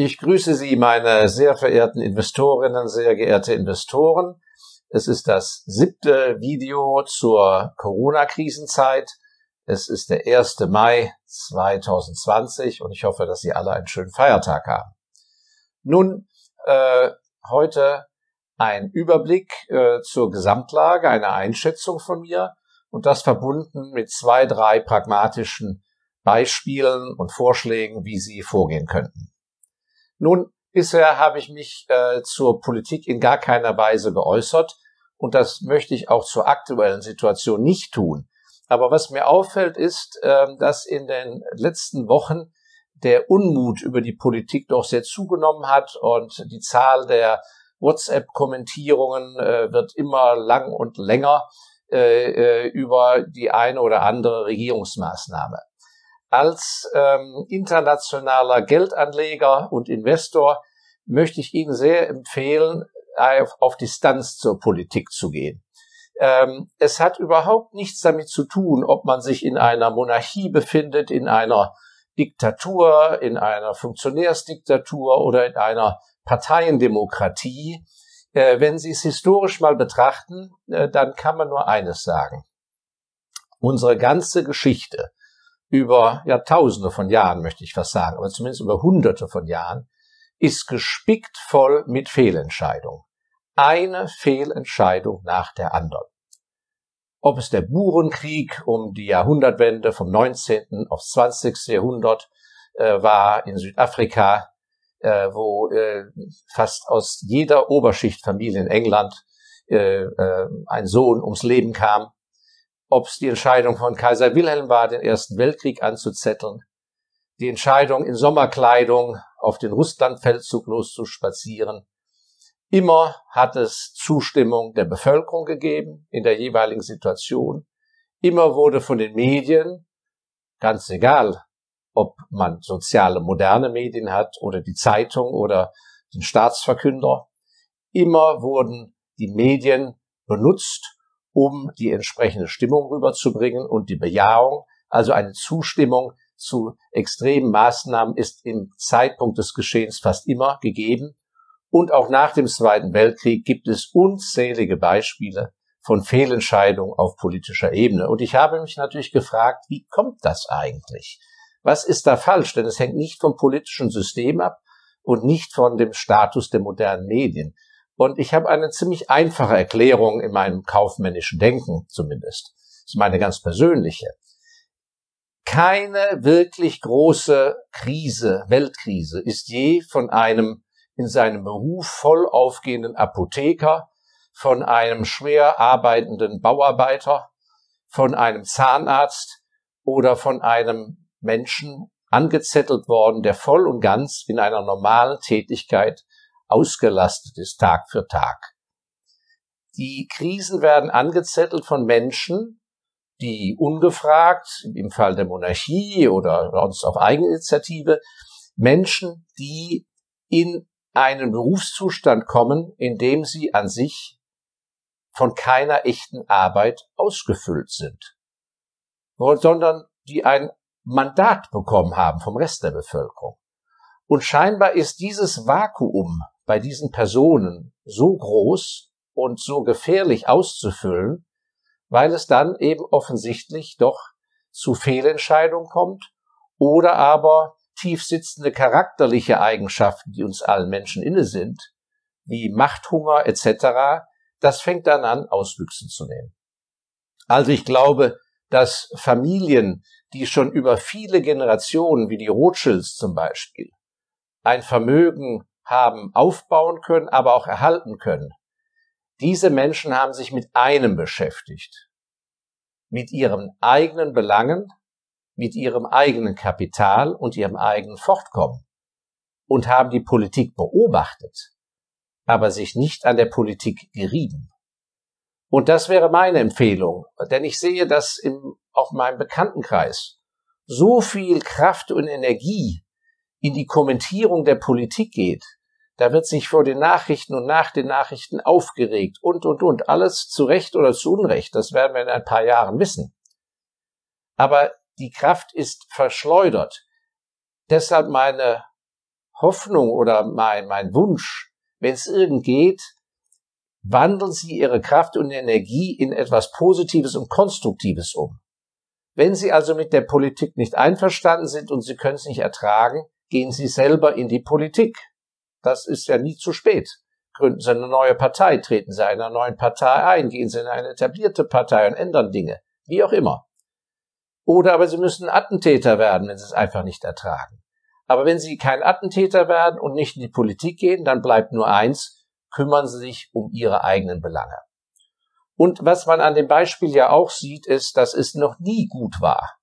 Ich grüße Sie, meine sehr verehrten Investorinnen, sehr geehrte Investoren. Es ist das siebte Video zur Corona-Krisenzeit. Es ist der 1. Mai 2020 und ich hoffe, dass Sie alle einen schönen Feiertag haben. Nun, äh, heute ein Überblick äh, zur Gesamtlage, eine Einschätzung von mir und das verbunden mit zwei, drei pragmatischen Beispielen und Vorschlägen, wie Sie vorgehen könnten. Nun, bisher habe ich mich äh, zur Politik in gar keiner Weise geäußert und das möchte ich auch zur aktuellen Situation nicht tun. Aber was mir auffällt, ist, äh, dass in den letzten Wochen der Unmut über die Politik doch sehr zugenommen hat und die Zahl der WhatsApp-Kommentierungen äh, wird immer lang und länger äh, äh über die eine oder andere Regierungsmaßnahme als ähm, internationaler Geldanleger und Investor möchte ich Ihnen sehr empfehlen, auf, auf Distanz zur Politik zu gehen. Ähm, es hat überhaupt nichts damit zu tun, ob man sich in einer Monarchie befindet, in einer Diktatur, in einer Funktionärsdiktatur oder in einer Parteiendemokratie. Äh, wenn Sie es historisch mal betrachten, äh, dann kann man nur eines sagen. Unsere ganze Geschichte über Jahrtausende von Jahren, möchte ich fast sagen, aber zumindest über Hunderte von Jahren, ist gespickt voll mit Fehlentscheidungen. Eine Fehlentscheidung nach der anderen. Ob es der Burenkrieg um die Jahrhundertwende vom 19. aufs 20. Jahrhundert äh, war in Südafrika, äh, wo äh, fast aus jeder Oberschichtfamilie in England äh, äh, ein Sohn ums Leben kam, ob es die Entscheidung von Kaiser Wilhelm war, den Ersten Weltkrieg anzuzetteln, die Entscheidung in Sommerkleidung auf den Russlandfeldzug loszuspazieren. Immer hat es Zustimmung der Bevölkerung gegeben in der jeweiligen Situation. Immer wurde von den Medien, ganz egal, ob man soziale moderne Medien hat oder die Zeitung oder den Staatsverkünder, immer wurden die Medien benutzt, um die entsprechende Stimmung rüberzubringen und die Bejahung, also eine Zustimmung zu extremen Maßnahmen ist im Zeitpunkt des Geschehens fast immer gegeben. Und auch nach dem Zweiten Weltkrieg gibt es unzählige Beispiele von Fehlentscheidungen auf politischer Ebene. Und ich habe mich natürlich gefragt, wie kommt das eigentlich? Was ist da falsch? Denn es hängt nicht vom politischen System ab und nicht von dem Status der modernen Medien. Und ich habe eine ziemlich einfache Erklärung in meinem kaufmännischen Denken zumindest. Das ist meine ganz persönliche. Keine wirklich große Krise, Weltkrise, ist je von einem in seinem Beruf voll aufgehenden Apotheker, von einem schwer arbeitenden Bauarbeiter, von einem Zahnarzt oder von einem Menschen angezettelt worden, der voll und ganz in einer normalen Tätigkeit ausgelastet ist Tag für Tag. Die Krisen werden angezettelt von Menschen, die ungefragt, im Fall der Monarchie oder sonst auf Eigeninitiative, Menschen, die in einen Berufszustand kommen, in dem sie an sich von keiner echten Arbeit ausgefüllt sind, sondern die ein Mandat bekommen haben vom Rest der Bevölkerung. Und scheinbar ist dieses Vakuum bei diesen Personen so groß und so gefährlich auszufüllen, weil es dann eben offensichtlich doch zu Fehlentscheidungen kommt oder aber tiefsitzende charakterliche Eigenschaften, die uns allen Menschen inne sind, wie Machthunger etc., das fängt dann an, Auswüchse zu nehmen. Also ich glaube, dass Familien, die schon über viele Generationen, wie die Rothschilds zum Beispiel, ein Vermögen haben aufbauen können, aber auch erhalten können. Diese Menschen haben sich mit einem beschäftigt. Mit ihren eigenen Belangen, mit ihrem eigenen Kapital und ihrem eigenen Fortkommen. Und haben die Politik beobachtet, aber sich nicht an der Politik gerieben. Und das wäre meine Empfehlung, denn ich sehe, dass in auch meinem Bekanntenkreis so viel Kraft und Energie in die Kommentierung der Politik geht, da wird sich vor den Nachrichten und nach den Nachrichten aufgeregt und, und, und. Alles zu Recht oder zu Unrecht. Das werden wir in ein paar Jahren wissen. Aber die Kraft ist verschleudert. Deshalb meine Hoffnung oder mein, mein Wunsch, wenn es irgend geht, wandeln Sie Ihre Kraft und Energie in etwas Positives und Konstruktives um. Wenn Sie also mit der Politik nicht einverstanden sind und Sie können es nicht ertragen, gehen Sie selber in die Politik. Das ist ja nie zu spät. Gründen Sie eine neue Partei, treten Sie einer neuen Partei ein, gehen Sie in eine etablierte Partei und ändern Dinge. Wie auch immer. Oder aber Sie müssen Attentäter werden, wenn Sie es einfach nicht ertragen. Aber wenn Sie kein Attentäter werden und nicht in die Politik gehen, dann bleibt nur eins, kümmern Sie sich um Ihre eigenen Belange. Und was man an dem Beispiel ja auch sieht, ist, dass es noch nie gut war,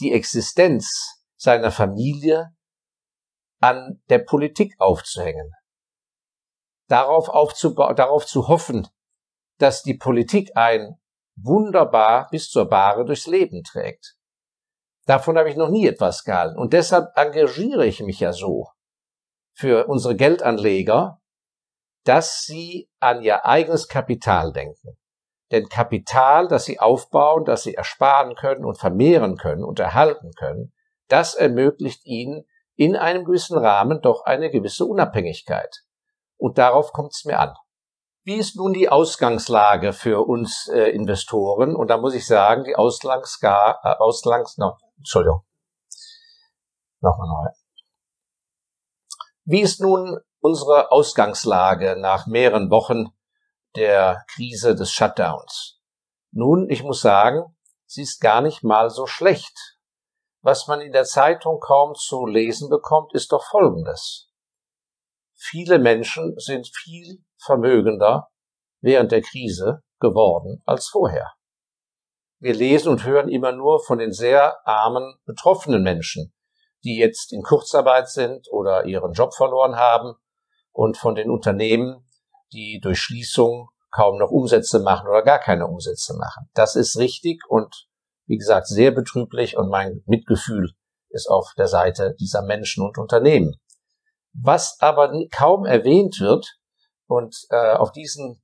die Existenz seiner Familie an der Politik aufzuhängen. Darauf, darauf zu hoffen, dass die Politik ein wunderbar bis zur Bahre durchs Leben trägt. Davon habe ich noch nie etwas gehalten. Und deshalb engagiere ich mich ja so für unsere Geldanleger, dass sie an ihr eigenes Kapital denken. Denn Kapital, das sie aufbauen, das sie ersparen können und vermehren können und erhalten können, das ermöglicht ihnen in einem gewissen Rahmen doch eine gewisse Unabhängigkeit. Und darauf kommt es mir an. Wie ist nun die Ausgangslage für uns äh, Investoren? Und da muss ich sagen, die Ausgangsgar, äh, Ausgangs, no, Entschuldigung, nochmal neu. Wie ist nun unsere Ausgangslage nach mehreren Wochen der Krise des Shutdowns? Nun, ich muss sagen, sie ist gar nicht mal so schlecht. Was man in der Zeitung kaum zu lesen bekommt, ist doch Folgendes. Viele Menschen sind viel vermögender während der Krise geworden als vorher. Wir lesen und hören immer nur von den sehr armen, betroffenen Menschen, die jetzt in Kurzarbeit sind oder ihren Job verloren haben und von den Unternehmen, die durch Schließung kaum noch Umsätze machen oder gar keine Umsätze machen. Das ist richtig und wie gesagt sehr betrüblich und mein Mitgefühl ist auf der Seite dieser Menschen und Unternehmen. Was aber kaum erwähnt wird, und äh, auf diesen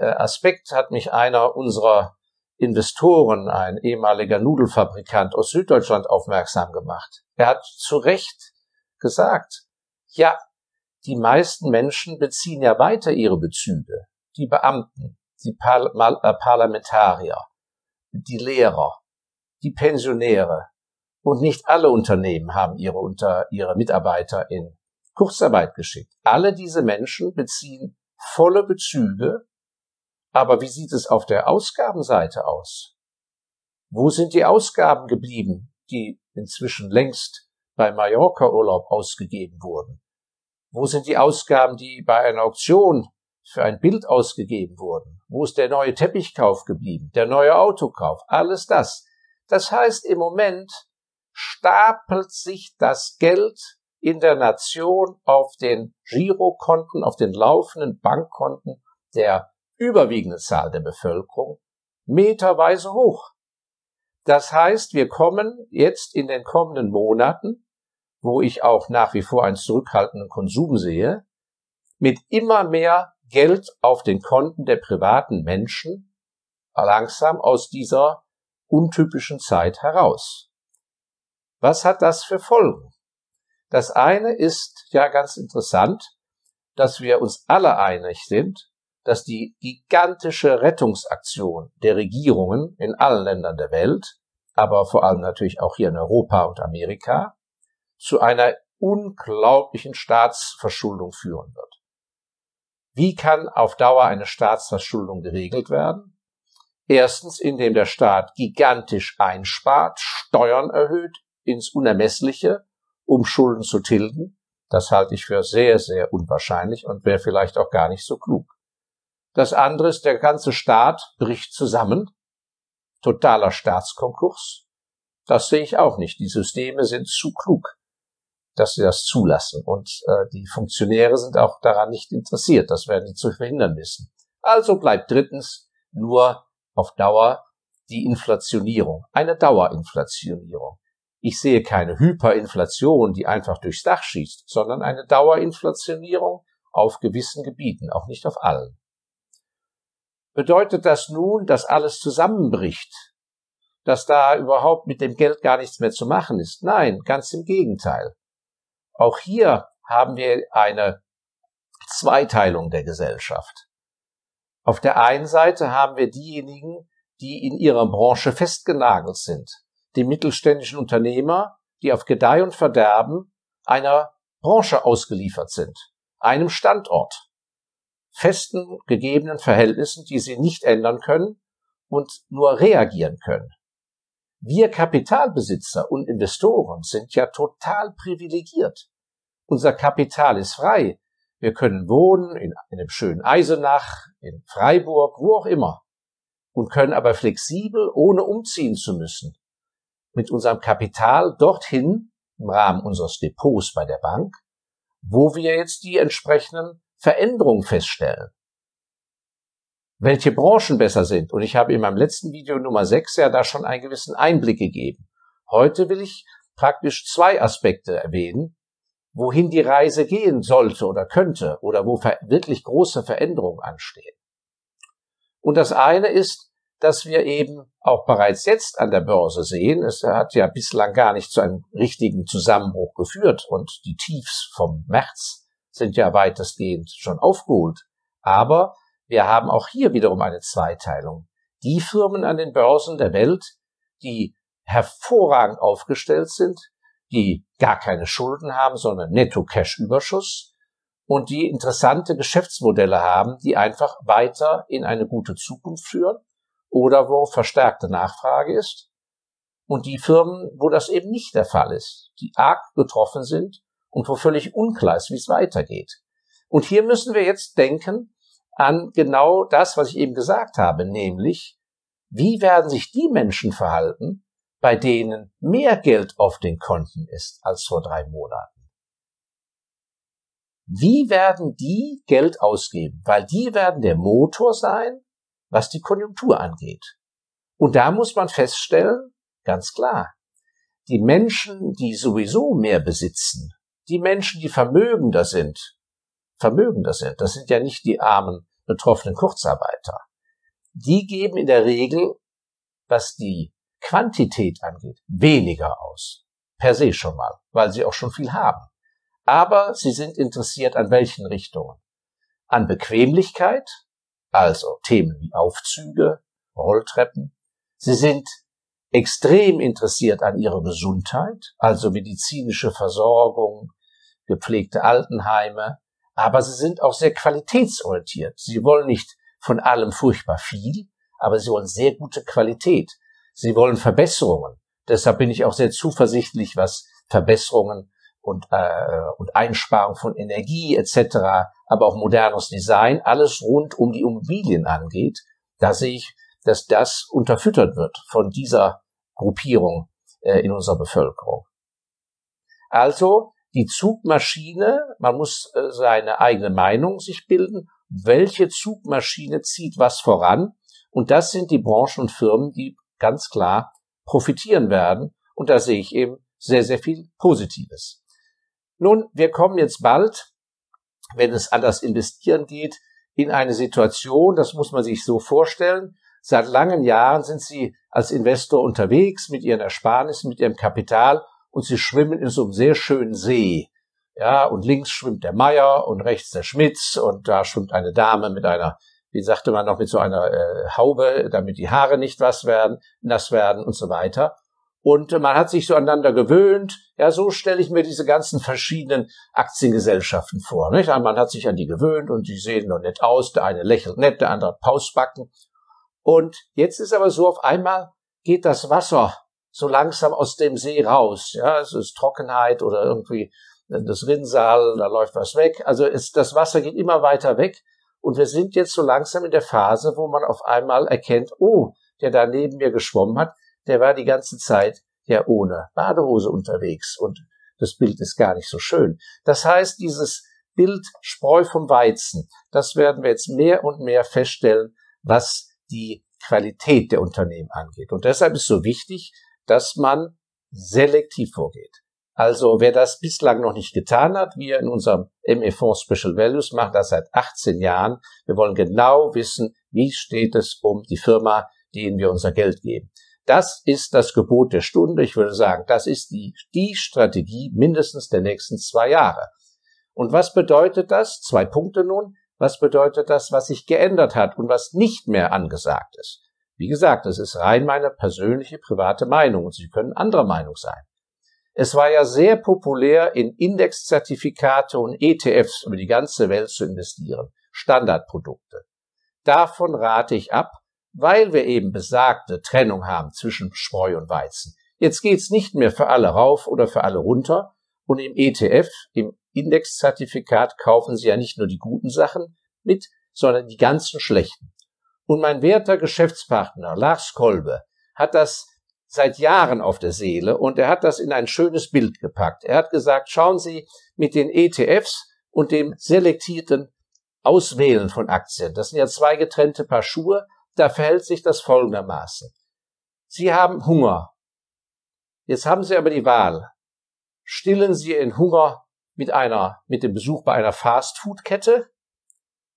äh, Aspekt hat mich einer unserer Investoren, ein ehemaliger Nudelfabrikant aus Süddeutschland, aufmerksam gemacht. Er hat zu Recht gesagt, ja, die meisten Menschen beziehen ja weiter ihre Bezüge. Die Beamten, die Par äh, Parlamentarier, die Lehrer, die Pensionäre. Und nicht alle Unternehmen haben ihre, unter, ihre Mitarbeiter in Kurzarbeit geschickt. Alle diese Menschen beziehen volle Bezüge, aber wie sieht es auf der Ausgabenseite aus? Wo sind die Ausgaben geblieben, die inzwischen längst bei Mallorca-Urlaub ausgegeben wurden? Wo sind die Ausgaben, die bei einer Auktion für ein Bild ausgegeben wurden? Wo ist der neue Teppichkauf geblieben? Der neue Autokauf? Alles das. Das heißt, im Moment stapelt sich das Geld in der Nation auf den Girokonten, auf den laufenden Bankkonten der überwiegenden Zahl der Bevölkerung meterweise hoch. Das heißt, wir kommen jetzt in den kommenden Monaten, wo ich auch nach wie vor einen zurückhaltenden Konsum sehe, mit immer mehr Geld auf den Konten der privaten Menschen langsam aus dieser untypischen Zeit heraus. Was hat das für Folgen? Das eine ist ja ganz interessant, dass wir uns alle einig sind, dass die gigantische Rettungsaktion der Regierungen in allen Ländern der Welt, aber vor allem natürlich auch hier in Europa und Amerika, zu einer unglaublichen Staatsverschuldung führen wird. Wie kann auf Dauer eine Staatsverschuldung geregelt werden? Erstens, indem der Staat gigantisch einspart, Steuern erhöht ins Unermessliche um Schulden zu tilgen. Das halte ich für sehr, sehr unwahrscheinlich und wäre vielleicht auch gar nicht so klug. Das andere ist, der ganze Staat bricht zusammen. Totaler Staatskonkurs. Das sehe ich auch nicht. Die Systeme sind zu klug, dass sie das zulassen. Und äh, die Funktionäre sind auch daran nicht interessiert. Das werden die zu verhindern wissen. Also bleibt drittens nur auf Dauer die Inflationierung. Eine Dauerinflationierung. Ich sehe keine Hyperinflation, die einfach durchs Dach schießt, sondern eine Dauerinflationierung auf gewissen Gebieten, auch nicht auf allen. Bedeutet das nun, dass alles zusammenbricht? Dass da überhaupt mit dem Geld gar nichts mehr zu machen ist? Nein, ganz im Gegenteil. Auch hier haben wir eine Zweiteilung der Gesellschaft. Auf der einen Seite haben wir diejenigen, die in ihrer Branche festgenagelt sind, die mittelständischen Unternehmer, die auf Gedeih und Verderben einer Branche ausgeliefert sind, einem Standort, festen gegebenen Verhältnissen, die sie nicht ändern können und nur reagieren können. Wir Kapitalbesitzer und Investoren sind ja total privilegiert. Unser Kapital ist frei. Wir können wohnen in einem schönen Eisenach, in Freiburg, wo auch immer. Und können aber flexibel, ohne umziehen zu müssen, mit unserem Kapital dorthin im Rahmen unseres Depots bei der Bank, wo wir jetzt die entsprechenden Veränderungen feststellen welche Branchen besser sind. Und ich habe in meinem letzten Video Nummer 6 ja da schon einen gewissen Einblick gegeben. Heute will ich praktisch zwei Aspekte erwähnen, wohin die Reise gehen sollte oder könnte oder wo wirklich große Veränderungen anstehen. Und das eine ist, dass wir eben auch bereits jetzt an der Börse sehen, es hat ja bislang gar nicht zu einem richtigen Zusammenbruch geführt und die Tiefs vom März sind ja weitestgehend schon aufgeholt. Aber wir haben auch hier wiederum eine Zweiteilung. Die Firmen an den Börsen der Welt, die hervorragend aufgestellt sind, die gar keine Schulden haben, sondern Netto-Cash-Überschuss und die interessante Geschäftsmodelle haben, die einfach weiter in eine gute Zukunft führen oder wo verstärkte Nachfrage ist. Und die Firmen, wo das eben nicht der Fall ist, die arg getroffen sind und wo völlig unklar ist, wie es weitergeht. Und hier müssen wir jetzt denken, an genau das, was ich eben gesagt habe, nämlich, wie werden sich die Menschen verhalten, bei denen mehr Geld auf den Konten ist als vor drei Monaten? Wie werden die Geld ausgeben? Weil die werden der Motor sein, was die Konjunktur angeht. Und da muss man feststellen, ganz klar, die Menschen, die sowieso mehr besitzen, die Menschen, die vermögender sind, vermögender sind. Das sind ja nicht die armen betroffenen Kurzarbeiter. Die geben in der Regel, was die Quantität angeht, weniger aus. Per se schon mal, weil sie auch schon viel haben. Aber sie sind interessiert an welchen Richtungen? An Bequemlichkeit, also Themen wie Aufzüge, Rolltreppen. Sie sind extrem interessiert an ihrer Gesundheit, also medizinische Versorgung, gepflegte Altenheime, aber sie sind auch sehr qualitätsorientiert. Sie wollen nicht von allem furchtbar viel, aber sie wollen sehr gute Qualität. Sie wollen Verbesserungen. Deshalb bin ich auch sehr zuversichtlich, was Verbesserungen und, äh, und Einsparung von Energie etc., aber auch modernes Design, alles rund um die Immobilien angeht. Da sehe ich, dass das unterfüttert wird von dieser Gruppierung äh, in unserer Bevölkerung. Also die Zugmaschine, man muss äh, seine eigene Meinung sich bilden, welche Zugmaschine zieht was voran. Und das sind die Branchen und Firmen, die ganz klar profitieren werden. Und da sehe ich eben sehr, sehr viel Positives. Nun, wir kommen jetzt bald, wenn es an das Investieren geht, in eine Situation, das muss man sich so vorstellen, seit langen Jahren sind Sie als Investor unterwegs mit Ihren Ersparnissen, mit Ihrem Kapital und sie schwimmen in so einem sehr schönen See. Ja, und links schwimmt der Meier und rechts der Schmitz und da schwimmt eine Dame mit einer, wie sagte man noch, mit so einer äh, Haube, damit die Haare nicht was werden, nass werden und so weiter. Und man hat sich so aneinander gewöhnt. Ja, so stelle ich mir diese ganzen verschiedenen Aktiengesellschaften vor. Nicht? Man hat sich an die gewöhnt und die sehen noch nett aus. Der eine lächelt nett, der andere hat Pausbacken. Und jetzt ist aber so, auf einmal geht das Wasser so langsam aus dem See raus. Ja, es ist Trockenheit oder irgendwie das Rinnsal, da läuft was weg. Also es, das Wasser geht immer weiter weg. Und wir sind jetzt so langsam in der Phase, wo man auf einmal erkennt, oh, der da neben mir geschwommen hat, der war die ganze Zeit ja ohne Badehose unterwegs. Und das Bild ist gar nicht so schön. Das heißt, dieses Bild Spreu vom Weizen, das werden wir jetzt mehr und mehr feststellen, was die Qualität der Unternehmen angeht. Und deshalb ist so wichtig, dass man selektiv vorgeht. Also wer das bislang noch nicht getan hat, wir in unserem ME-Fonds Special Values machen das seit 18 Jahren. Wir wollen genau wissen, wie steht es um die Firma, denen wir unser Geld geben. Das ist das Gebot der Stunde. Ich würde sagen, das ist die, die Strategie mindestens der nächsten zwei Jahre. Und was bedeutet das? Zwei Punkte nun. Was bedeutet das, was sich geändert hat und was nicht mehr angesagt ist? Wie gesagt, es ist rein meine persönliche private Meinung und Sie können anderer Meinung sein. Es war ja sehr populär, in Indexzertifikate und ETFs über die ganze Welt zu investieren. Standardprodukte. Davon rate ich ab, weil wir eben besagte Trennung haben zwischen Spreu und Weizen. Jetzt geht's nicht mehr für alle rauf oder für alle runter. Und im ETF, im Indexzertifikat, kaufen Sie ja nicht nur die guten Sachen mit, sondern die ganzen schlechten. Und mein werter Geschäftspartner Lars Kolbe hat das seit Jahren auf der Seele und er hat das in ein schönes Bild gepackt. Er hat gesagt, schauen Sie mit den ETFs und dem selektierten Auswählen von Aktien. Das sind ja zwei getrennte Paar Schuhe. Da verhält sich das folgendermaßen. Sie haben Hunger. Jetzt haben Sie aber die Wahl. Stillen Sie Ihren Hunger mit einer, mit dem Besuch bei einer Fastfood-Kette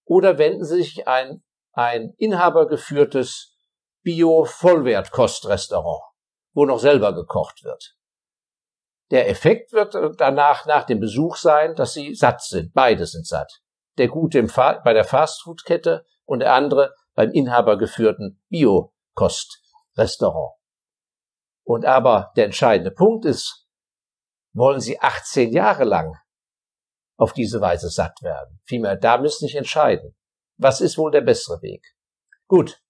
oder wenden Sie sich ein ein inhabergeführtes Bio-Vollwertkostrestaurant, wo noch selber gekocht wird. Der Effekt wird danach nach dem Besuch sein, dass sie satt sind. Beide sind satt. Der gute bei der Fastfood-Kette und der andere beim inhabergeführten Bio-Kostrestaurant. Und aber der entscheidende Punkt ist, wollen Sie 18 Jahre lang auf diese Weise satt werden? Vielmehr, da müssen Sie entscheiden was ist wohl der bessere Weg? Gut.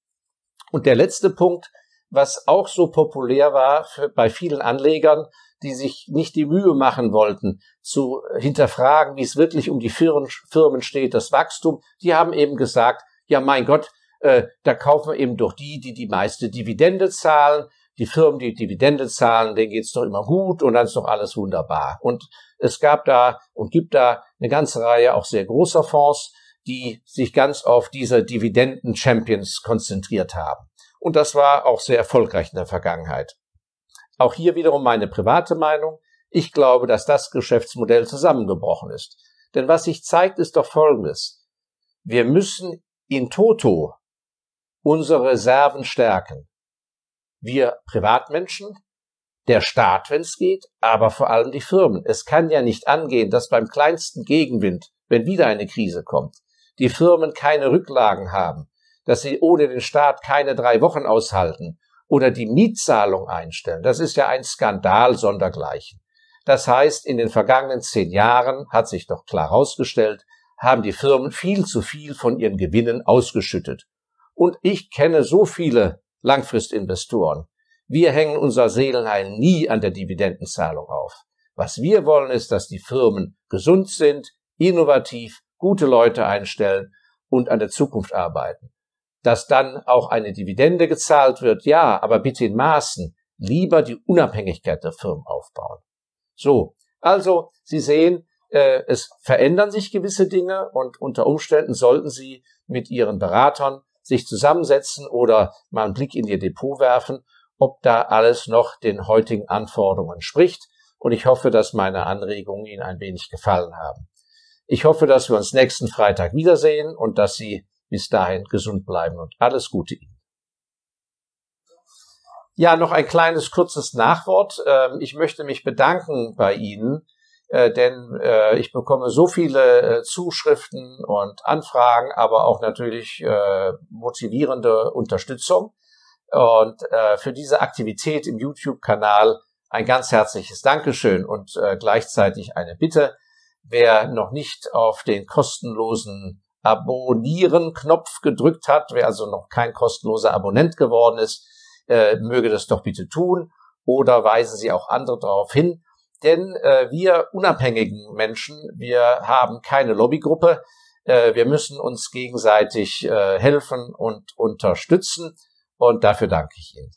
Und der letzte Punkt, was auch so populär war für, bei vielen Anlegern, die sich nicht die Mühe machen wollten, zu hinterfragen, wie es wirklich um die Firmen, Firmen steht, das Wachstum, die haben eben gesagt, ja mein Gott, äh, da kaufen wir eben doch die, die die meiste Dividende zahlen. Die Firmen, die Dividende zahlen, denen geht's doch immer gut und dann ist doch alles wunderbar. Und es gab da und gibt da eine ganze Reihe auch sehr großer Fonds, die sich ganz auf diese Dividenden-Champions konzentriert haben. Und das war auch sehr erfolgreich in der Vergangenheit. Auch hier wiederum meine private Meinung. Ich glaube, dass das Geschäftsmodell zusammengebrochen ist. Denn was sich zeigt, ist doch Folgendes. Wir müssen in Toto unsere Reserven stärken. Wir Privatmenschen, der Staat, wenn es geht, aber vor allem die Firmen. Es kann ja nicht angehen, dass beim kleinsten Gegenwind, wenn wieder eine Krise kommt, die Firmen keine Rücklagen haben, dass sie ohne den Staat keine drei Wochen aushalten oder die Mietzahlung einstellen. Das ist ja ein Skandal sondergleichen. Das heißt, in den vergangenen zehn Jahren hat sich doch klar herausgestellt, haben die Firmen viel zu viel von ihren Gewinnen ausgeschüttet. Und ich kenne so viele Langfristinvestoren. Wir hängen unser Seelenheil nie an der Dividendenzahlung auf. Was wir wollen, ist, dass die Firmen gesund sind, innovativ, gute Leute einstellen und an der Zukunft arbeiten. Dass dann auch eine Dividende gezahlt wird, ja, aber bitte in Maßen. Lieber die Unabhängigkeit der Firmen aufbauen. So, also Sie sehen, äh, es verändern sich gewisse Dinge und unter Umständen sollten Sie mit Ihren Beratern sich zusammensetzen oder mal einen Blick in Ihr Depot werfen, ob da alles noch den heutigen Anforderungen entspricht. Und ich hoffe, dass meine Anregungen Ihnen ein wenig gefallen haben. Ich hoffe, dass wir uns nächsten Freitag wiedersehen und dass Sie bis dahin gesund bleiben und alles Gute Ihnen. Ja, noch ein kleines kurzes Nachwort. Ähm, ich möchte mich bedanken bei Ihnen, äh, denn äh, ich bekomme so viele äh, Zuschriften und Anfragen, aber auch natürlich motivierende Unterstützung. Und für diese Aktivität im YouTube-Kanal ein ganz herzliches Dankeschön und gleichzeitig eine Bitte Wer noch nicht auf den kostenlosen Abonnieren-Knopf gedrückt hat, wer also noch kein kostenloser Abonnent geworden ist, äh, möge das doch bitte tun oder weisen Sie auch andere darauf hin. Denn äh, wir unabhängigen Menschen, wir haben keine Lobbygruppe. Äh, wir müssen uns gegenseitig äh, helfen und unterstützen. Und dafür danke ich Ihnen.